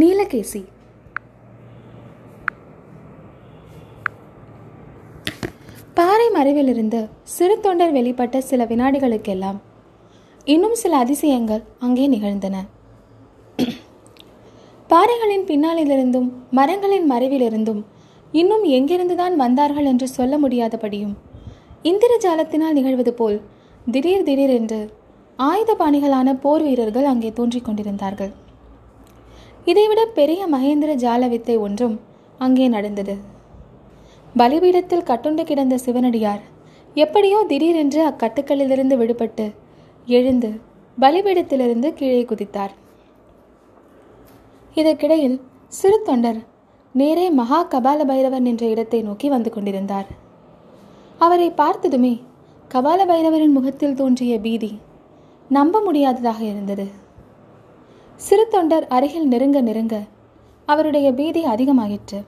நீலகேசி. பாறை மறைவிலிருந்து சிறு தொண்டர் வெளிப்பட்ட சில வினாடிகளுக்கெல்லாம் இன்னும் சில அதிசயங்கள் அங்கே நிகழ்ந்தன. பாறைகளின் பின்னாலிலிருந்தும் மரங்களின் மறைவிலிருந்தும் இன்னும் எங்கிருந்துதான் வந்தார்கள் என்று சொல்ல முடியாதபடியும் இந்திரஜாலத்தினால் நிகழ்வது போல் திடீர் திடீரென்று ஆயுதபாணிகளான போர் வீரர்கள் அங்கே தோன்றிக் கொண்டிருந்தார்கள். இதைவிட பெரிய மகேந்திர ஜால வித்தை ஒன்றும் அங்கே நடந்தது. பலிபீடத்தில் கட்டுண்டு கிடந்த சிவனடியார் எப்படியோ திடீரென்று அக்கட்டுக்களிலிருந்து விடுபட்டு எழுந்து பலிபீடத்திலிருந்து கீழே குதித்தார். இதற்கிடையில் சிறு தொண்டர் நேரே மகா கபால பைரவர் என்ற இடத்தை நோக்கி வந்து கொண்டிருந்தார். அவரை பார்த்ததுமே கபால பைரவரின் முகத்தில் தோன்றிய பீதி நம்ப முடியாததாக இருந்தது. சிறு தொண்டர் அருகில் நெருங்க நெருங்க அவருடைய பீதி அதிகமாகிற்று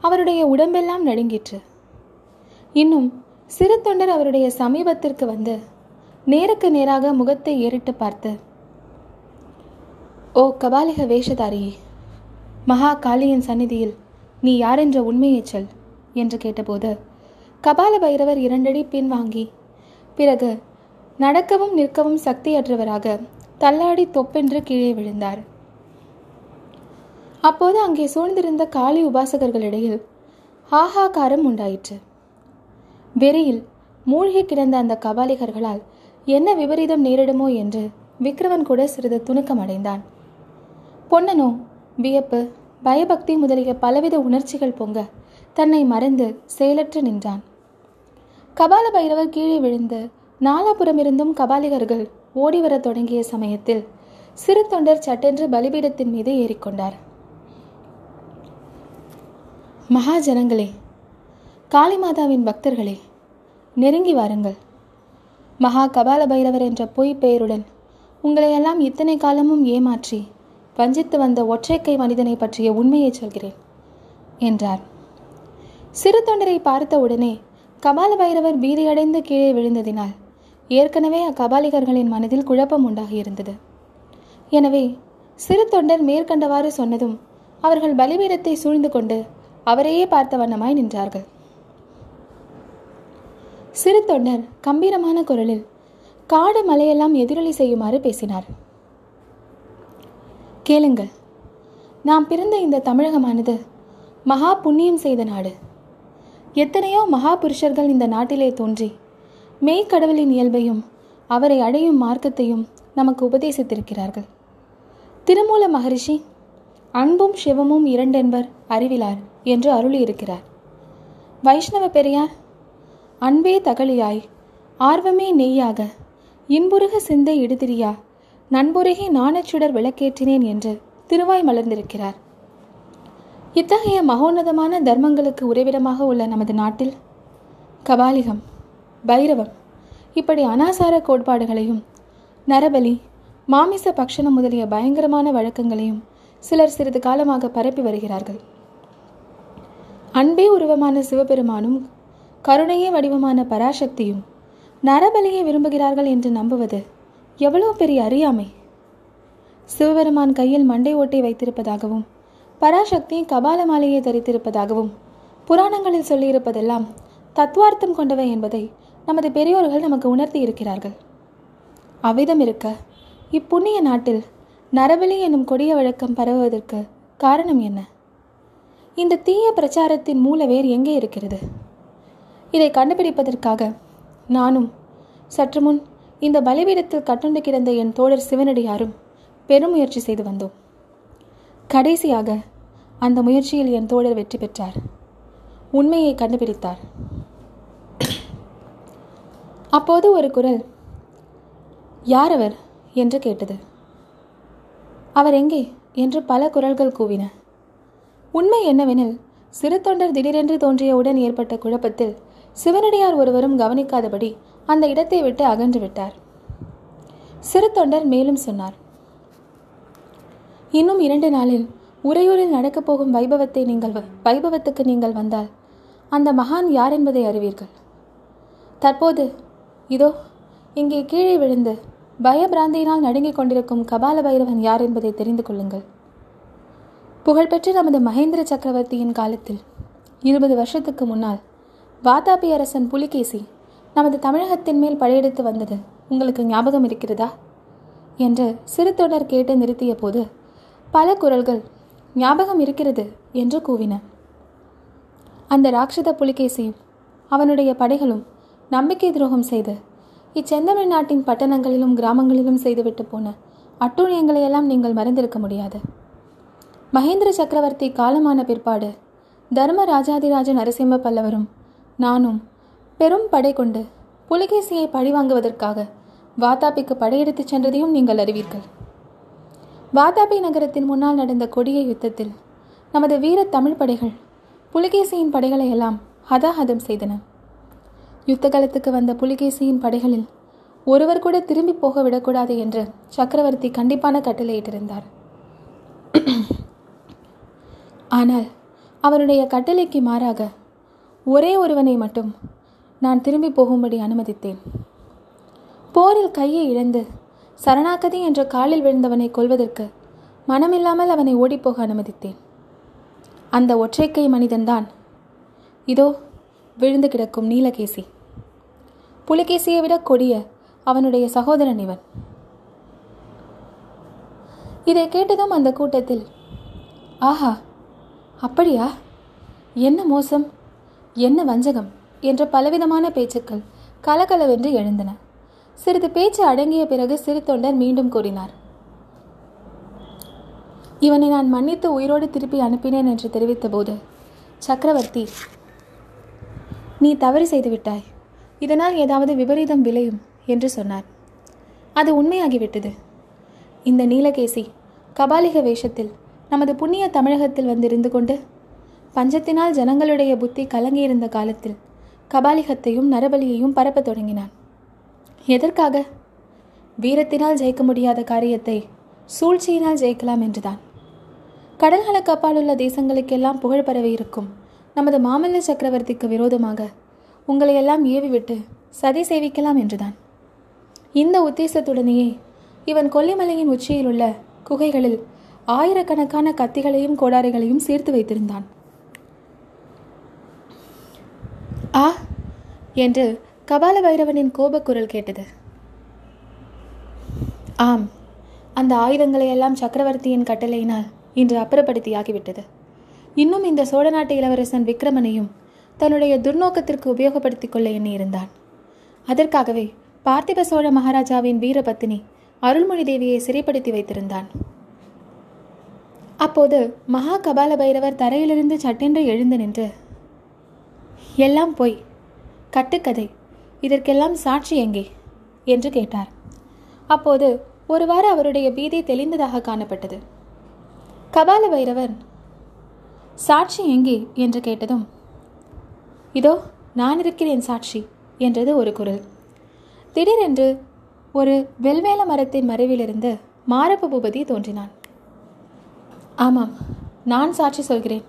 அவருடைய உடம்பெல்லாம் நடுங்கிற்று. இன்னும் சிறு தொண்டர் அவருடைய சமீபத்திற்கு வந்து நேருக்கு நேராக முகத்தை ஏறிட்டு பார்த்து ஓ கபாலிக வேஷதாரியே மகா காளியின் சந்நிதியில் நீ யாரென்ற உண்மையை சொல் என்று கேட்டபோது கபால பைரவர் இரண்டடி பின்வாங்கி பிறகு நடக்கவும் நிற்கவும் சக்தியற்றவராக தள்ளாடி தொப்பென்று கீழே விழுந்தார். அப்போது அங்கே சூழ்ந்திருந்த காளி உபாசகர்களிடையில் ஆஹாகாரம் உண்டாயிற்று. வெறியில் மூழ்கி கிடந்த அந்த கபாலிகர்களால் என்ன விபரீதம் நேரிடுமோ என்று விக்ரமன் கூட சிறிது துணுக்கம் அடைந்தான் பொன்னனோ வியப்பு பயபக்தி முதலிய பலவித உணர்ச்சிகள் பொங்க தன்னை மறந்து செயலற்று நின்றான். கபால பைரவர் கீழே விழுந்து நாலாபுறமிருந்தும் கபாலிகர்கள் ஓடிவரத் தொடங்கிய சமயத்தில் சிறு தொண்டர் சட்டென்று பலிபீடத்தின் மீது ஏறிக்கொண்டார். மகாஜனங்களே காளிமாதாவின் பக்தர்களே நெருங்கி வாருங்கள். மகா கபால பைரவர் என்ற பொய் பெயருடன் உங்களையெல்லாம் இத்தனை காலமும் ஏமாற்றி வஞ்சித்து வந்த ஒற்றைக்கை மனிதனை பற்றிய உண்மையை சொல்கிறேன் என்றார். சிறு தொண்டரை பார்த்த உடனே கபால பைரவர் பீதியடைந்து கீழே விழுந்ததினால் ஏற்கனவே அக்கபாலிகர்களின் மனதில் குழப்பம் உண்டாகியிருந்தது. எனவே சிறு தொண்டர் மேற்கண்டவாறு சொன்னதும் அவர்கள் பலிபீடத்தை சூழ்ந்து கொண்டு அவரையே பார்த்த வண்ணமாய் நின்றார்கள். சிறு தொண்டர் கம்பீரமான குரலில் காடு மலையெல்லாம் எதிரொலி செய்யுமாறு பேசினார். கேளுங்கள் நாம் பிறந்த இந்த தமிழகமானது மகா புண்ணியம் செய்த நாடு. எத்தனையோ மகா புருஷர்கள் இந்த நாட்டிலே தோன்றி மெய்க்கடவுளின் இயல்பையும் அவரை அடையும் மார்க்கத்தையும் நமக்கு உபதேசித்திருக்கிறார்கள். திருமூல மகரிஷி அன்பும் சிவமும் இரண்டென்பர் அறிவிலார் என்று அருளியிருக்கிறார். வைஷ்ணவ பெரியார் அன்பே தகழியாய் ஆர்வமே நெய்யாக இன்புருக சிந்தை இடுதிரியா நண்புருகி நாணச்சுடர் விளக்கேற்றினேன் என்று திருவாய் மலர்ந்திருக்கிறார். இத்தகைய மகோன்னதமான தர்மங்களுக்கு உறைவிடமாக உள்ள நமது நாட்டில் கபாலிகம் பைரவம். இப்படி அனாசார கோட்பாடுகளையும் நரபலி மாமிச பக்ஷணம் முதலிய பயங்கரமான வழக்கங்களையும் சிலர் சிறிது காலமாக பரப்பி வருகிறார்கள். அன்பே உருவமான சிவபெருமானும் கருணையே வடிவமான பராசக்தியும் நரபலியை விரும்புகிறார்கள் என்று நம்புவது எவ்வளவு பெரிய அறியாமை? சிவபெருமான் கையில் மண்டை ஓட்டை வைத்திருப்பதாகவும் பராசக்தி கபால மாலையை தரித்திருப்பதாகவும் புராணங்களில் சொல்லியிருப்பதெல்லாம் தத்துவார்த்தம் கொண்டவை என்பதை நமது பெரியோர்கள் நமக்கு உணர்த்தி இருக்கிறார்கள். அவ்விதம் இருக்க இப்புண்ணிய நாட்டில் நரபலி எனும் கொடிய வழக்கம் பரவுவதற்கு காரணம் என்ன? இந்த தீய பிரச்சாரத்தின் மூலவேர் எங்கே இருக்கிறது? இதை கண்டுபிடிப்பதற்காக நானும் சற்று முன் இந்த பலிபீடத்தில் கட்டுண்டு கிடந்த என் தோழர் சிவனடியாரும் பெருமுயற்சி செய்து வந்தோம். கடைசியாக அந்த முயற்சியில் என் தோழர் வெற்றி பெற்றார். உண்மையை கண்டுபிடித்தார். அப்போது ஒரு குரல் யார் அவர் என்று கேட்டது. அவர் எங்கே? என்று பல குரல்கள் கூவின. உண்மை என்னவெனில் சிறு தொண்டர் திடீரென்று தோன்றியவுடன் ஏற்பட்ட குழப்பத்தில் சிவனடியார் ஒருவரும் கவனிக்காதபடி அந்த இடத்தை விட்டு அகன்று விட்டார். சிறு தொண்டர் மேலும் சொன்னார் இன்னும் இரண்டு நாளில் உறையூரில் நடக்கப் போகும் வைபவத்தை நீங்கள் வைபவத்துக்கு நீங்கள் வந்தால் அந்த மகான் யார் என்பதை அறிவீர்கள். தற்போது இதோ இங்கே கீழே விழுந்து பயபிராந்தியினால் நடுங்கிக் கொண்டிருக்கும் கபால பைரவன் யார் என்பதை தெரிந்து கொள்ளுங்கள். புகழ்பெற்ற நமது மகேந்திர சக்கரவர்த்தியின் காலத்தில் இருபது வருஷத்துக்கு முன்னால் வாதாபி அரசன் புலிகேசி நமது தமிழகத்தின் மேல் படையெடுத்து வந்தது உங்களுக்கு ஞாபகம் இருக்கிறதா? என்று சிறு தொடர் கேட்டு நிறுத்திய போது பல குரல்கள் ஞாபகம் இருக்கிறது என்று கூவின. அந்த ராட்சத புலிகேசியும் அவனுடைய படைகளும் நம்பிக்கை துரோகம் செய்து இச்செந்தமிழ் நாட்டின் பட்டணங்களிலும் கிராமங்களிலும் செய்துவிட்டு போன அட்டூழியங்களையெல்லாம் நீங்கள் மறந்திருக்க முடியாது. மகேந்திர சக்கரவர்த்தி காலமான பிற்பாடு தர்ம ராஜாதிராஜ நரசிம்ம பல்லவரும் நானும் பெரும் படை கொண்டு புலிகேசியை பழிவாங்குவதற்காக வாதாபிக்கு படையெடுத்துச் சென்றதையும் நீங்கள் அறிவீர்கள். வாதாபி நகரத்தின் முன்னால் நடந்த கொடிய யுத்தத்தில் நமது வீர தமிழ் படைகள் புலிகேசியின் படைகளை எல்லாம் ஹதாஹதம் செய்தன. யுத்த காலத்துக்கு வந்த புலிகேசியின் படைகளில் ஒருவர் கூட திரும்பி போக விடக்கூடாது என்று சக்கரவர்த்தி கண்டிப்பான கட்டளையிட்டிருந்தார் ஆனால் அவருடைய கட்டளைக்கு மாறாக ஒரே ஒருவனை மட்டும் நான் திரும்பி போகும்படி அனுமதித்தேன். போரில் கையை இழந்து சரணாகதி என்ற காலில் விழுந்தவனை கொல்வதற்கு மனமில்லாமல் அவனை ஓடிப்போக அனுமதித்தேன். அந்த ஒற்றைக்கை மனிதன்தான் இதோ விழுந்து கிடக்கும் நீலகேசி. புலிகேசியை விட கொடிய அவனுடைய சகோதரன் இவன். இதை கேட்டதும் அந்த கூட்டத்தில் ஆஹா அப்படியா? என்ன மோசம்? என்ன வஞ்சகம்? என்ற பலவிதமான பேச்சுக்கள் கலகலவென்று எழுந்தன. சிறிது பேச்சு அடங்கிய பிறகு சிறு தொண்டர் மீண்டும் கூறினார் இவனை நான் மன்னித்து உயிரோடு திருப்பி அனுப்பினேன் என்று தெரிவித்தபோது சக்கரவர்த்தி நீ தவறு செய்துவிட்டாய் இதனால் ஏதாவது விபரீதம் விளையும் என்று சொன்னார். அது உண்மையாகிவிட்டது. இந்த நீலகேசி கபாலிக வேஷத்தில் நமது புண்ணிய தமிழகத்தில் வந்திருந்து கொண்டு பஞ்சத்தினால் ஜனங்களுடைய புத்தி கலங்கியிருந்த காலத்தில் கபாலிகத்தையும் நரபலியையும் பரப்பத் தொடங்கினான். எதற்காக? வீரத்தினால் ஜெயிக்க முடியாத காரியத்தை சூழ்ச்சியினால் ஜெயிக்கலாம் என்றுதான். கடல்களுக்கு அப்பாலுள்ள தேசங்களுக்கெல்லாம் புகழ் பரவி இருக்கும் நமது மாமல்ல சக்கரவர்த்திக்கு விரோதமாக உங்களை எல்லாம் ஏவிவிட்டு சதி சேவிக்கலாம் என்றுதான். இந்த உத்தேசத்துடனேயே இவன் கொல்லிமலையின் உச்சியில் உள்ள குகைகளில் ஆயிரக்கணக்கான கத்திகளையும் கோடாரிகளையும் சேர்த்து வைத்திருந்தான். ஆ? என்று கபால பைரவனின் கோபக்குரல் கேட்டது. ஆம் அந்த ஆயுதங்களை எல்லாம் சக்கரவர்த்தியின் கட்டளையினால் இன்று அப்புறப்படுத்தியாகிவிட்டது. இன்னும் இந்த சோழ நாட்டு இளவரசன் விக்ரமனையும் தன்னுடைய துர்நோக்கத்திற்கு உபயோகப்படுத்திக் கொள்ள எண்ணியிருந்தான். அதற்காகவே பார்த்திப சோழ மகாராஜாவின் வீரபத்தினி அருள்மொழி தேவியை சிறைப்படுத்தி வைத்திருந்தான். அப்போது மகா கபால பைரவர் தரையிலிருந்து சட்டென்று எழுந்து நின்று எல்லாம் போய். கட்டுக்கதை. இதற்கெல்லாம் சாட்சி எங்கே? என்று கேட்டார். அப்போது ஒருவாறு அவருடைய பீதி தெளிந்ததாக காணப்பட்டது. கபால பைரவர் சாட்சி எங்கே? என்று கேட்டதும் இதோ நான் இருக்கிறேன் சாட்சி என்றது ஒரு குரல். திடீரென்று ஒரு வெல்வேல மரத்தின் மறைவிலிருந்து மாரப்ப பூபதி தோன்றினான். ஆமாம் நான் சாட்சி சொல்கிறேன்.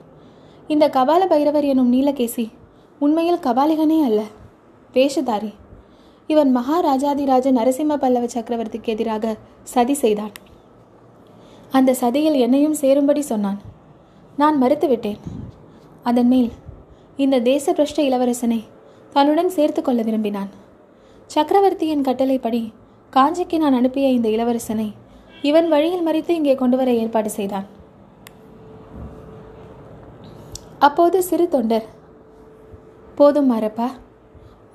இந்த கபால பைரவர் எனும் நீலகேசி உண்மையில் கபாலிகனே அல்ல வேஷதாரி. இவன் மகாராஜாதிராஜ நரசிம்ம பல்லவ சக்கரவர்த்திக்கு எதிராக சதி செய்தான். அந்த சதியில் என்னையும் சேரும்படி சொன்னான். நான் மறுத்துவிட்டேன். அதன் மேல் இந்த தேச பிரஷ்ட இளவரசனை தன்னுடன் சேர்த்து கொள்ள விரும்பினான். சக்கரவர்த்தியின் கட்டளைப்படி காஞ்சிக்கு நான் அனுப்பிய இந்த இளவரசனை இவன் வழியில் மறித்து இங்கே கொண்டு வர ஏற்பாடு செய்தான். அப்போது சிறு தொண்டர் போதும் மாரப்பா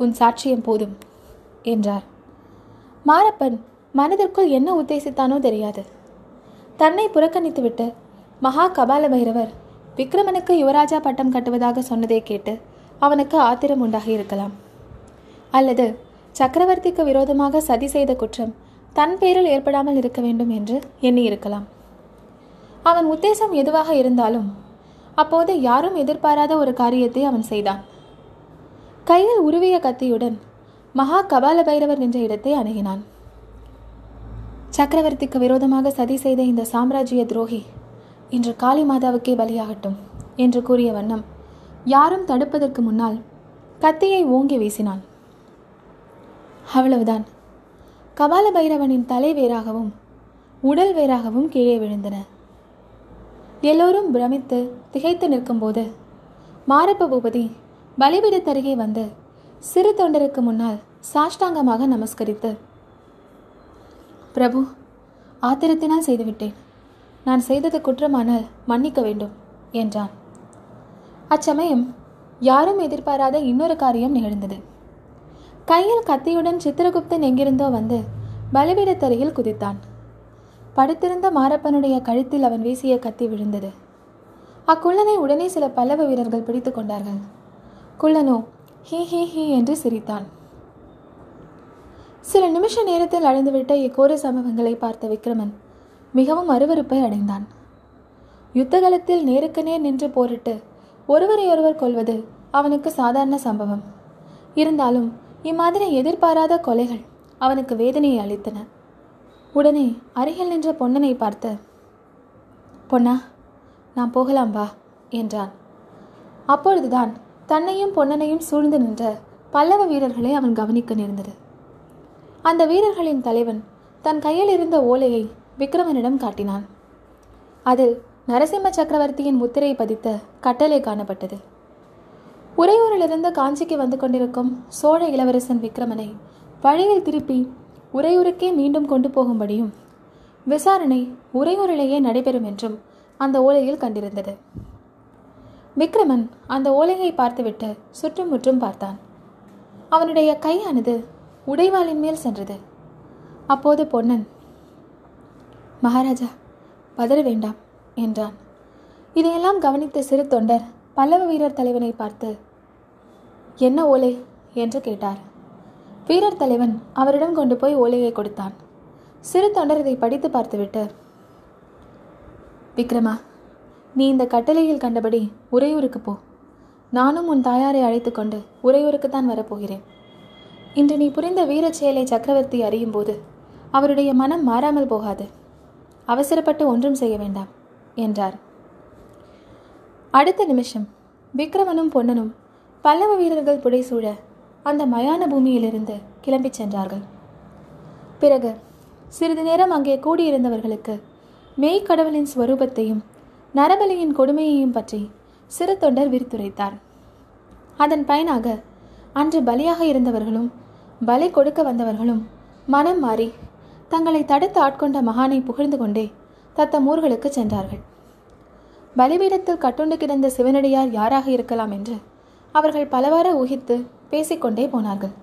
உன் சாட்சியம் போதும் என்றார். மாரப்பன் மனதிற்குள் என்ன உத்தேசித்தானோ தெரியாது. தன்னை புறக்கணித்துவிட்டு மகா கபால பைரவர் விக்ரமனுக்கு யுவராஜா பட்டம் கட்டுவதாக சொன்னதை கேட்டு அவனுக்கு ஆத்திரம் உண்டாகி இருக்கலாம். அல்லது சக்கரவர்த்திக்கு விரோதமாக சதி செய்த குற்றம் தன் பேரில் ஏற்படாமல் இருக்க வேண்டும் என்று எண்ணியிருக்கலாம். அவன் உத்தேசம் எதுவாக இருந்தாலும் அப்போது யாரும் எதிர்பாராத ஒரு காரியத்தை அவன் செய்தான். கையில் உருவிய கத்தியுடன் மகா கபால பைரவர் நின்ற இடத்தை அணுகினான். சக்கரவர்த்திக்கு விரோதமாக சதி செய்த இந்த சாம்ராஜ்ய துரோகி இன்று காளி மாதாவுக்கே பலியாகட்டும் என்று கூறிய வண்ணம் யாரும் தடுப்பதற்கு முன்னால் கத்தியை ஓங்கி வீசினான் அவ்வளவுதான். கபால பைரவனின் தலை வேறாகவும் உடல் வேறாகவும் கீழே விழுந்தன. எல்லோரும் பிரமித்து திகைத்து நிற்கும்போது மாரப்ப பூபதி பலிபீடத்தருகே வந்து சிறு தொண்டருக்கு முன்னால் சாஷ்டாங்கமாக நமஸ்கரித்து பிரபு ஆத்திரத்தினால் செய்துவிட்டேன். நான் செய்தது குற்றமானால் மன்னிக்க வேண்டும் என்றான். அச்சமயம் யாரும் எதிர்பாராத இன்னொரு காரியம் நிகழ்ந்தது. கையில் கத்தியுடன் சித்திரகுப்தன் எங்கிருந்தோ வந்து பலிபீடத்தருகில் குதித்தான். படுத்திருந்த மாரப்பனுடைய கழுத்தில் அவன் வீசிய கத்தி விழுந்தது. அக்குள்ளனை உடனே சில பல்லவ வீரர்கள் பிடித்து கொண்டார்கள். குள்ளனோ ஹி ஹி ஹி என்று சிரித்தான். சில நிமிஷ நேரத்தில் அழிந்துவிட்ட இக்கோர சம்பவங்களை பார்த்த விக்ரமன் மிகவும் அருவருப்பை அடைந்தான். யுத்தகலத்தில் நேருக்கு நேர் நின்று போரிட்டு ஒருவரையொருவர் கொள்வது அவனுக்கு சாதாரண சம்பவம். இருந்தாலும் இம்மாதிரி எதிர்பாராத கொலைகள் அவனுக்கு வேதனையை அளித்தன. உடனே அருகில் நின்ற பொன்னனை பார்த்து பொன்னா நான் போகலாம் வா என்றான். அப்பொழுதுதான் தன்னையும் பொன்னனையும் சூழ்ந்து நின்ற பல்லவ வீரர்களை அவன் கவனிக்க நேர்ந்தது. அந்த வீரர்களின் தலைவன் தன் கையில் இருந்த ஓலையை விக்ரமனிடம் காட்டினான். அதில் நரசிம்ம சக்கரவர்த்தியின் முத்திரை பதித்த கட்டளை காணப்பட்டது. உறையூரிலிருந்து காஞ்சிக்கு வந்து கொண்டிருக்கும் சோழ இளவரசன் விக்ரமனை வழியில் திருப்பி உறையூருக்கே மீண்டும் கொண்டு போகும்படியும் விசாரணை உறையூரிலேயே நடைபெறும் என்றும் அந்த ஓலையில் கண்டிருந்தது. விக்ரமன் அந்த ஓலையை பார்த்துவிட்டு சுற்றும் முற்றும் பார்த்தான். அவனுடைய கையானது உடைவாளின் மேல் சென்றது. அப்போது பொன்னன் மகாராஜா பதற வேண்டாம் என்றான். இதையெல்லாம் கவனித்த சிறு தொண்டர் பல்லவ வீரர் தலைவனை பார்த்து என்ன ஓலை? என்று கேட்டார். வீரர் தலைவன் அவரிடம் கொண்டு போய் ஓலையை கொடுத்தான். சிறு தொண்டர் இதை படித்து பார்த்துவிட்டு விக்ரமா நீ இந்த கட்டளையில் கண்டபடி உறையூருக்கு போ. நானும் உன் தாயாரை அழைத்து கொண்டு உறையூருக்குத்தான் வரப்போகிறேன் இன்று நீ புரிந்த வீரச் செயலை சக்கரவர்த்தி அறியும் போது அவருடைய மனம் மாறாமல் போகாது. அவசரப்பட்டு ஒன்றும் செய்ய வேண்டாம் என்றார். அடுத்த நிமிஷம் விக்ரமனும் பொன்னனும் பல்லவ வீரர்கள் புடைசூழ அந்த மயான பூமியிலிருந்து கிளம்பிச் சென்றார்கள். பிறகு சிறிது நேரம் அங்கே கூடியிருந்தவர்களுக்கு மெய்க்கடவுளின் ஸ்வரூபத்தையும் நரபலியின் கொடுமையையும் பற்றி சிறு தொண்டர் விரித்துரைத்தார். அதன் பயனாக அன்று பலியாக இருந்தவர்களும் பலி கொடுக்க வந்தவர்களும் மனம் மாறி தங்களை தடுத்து ஆட்கொண்ட மகானை புகழ்ந்து கொண்டே தத்தம் ஊர்களுக்கு சென்றார்கள். பலிபீடத்தில் கட்டுண்டு கிடந்த சிவனடியார் யாராக இருக்கலாம் என்று அவர்கள் பலவாறு ஊகித்து பேசிக்கொண்டே போனார்கள்.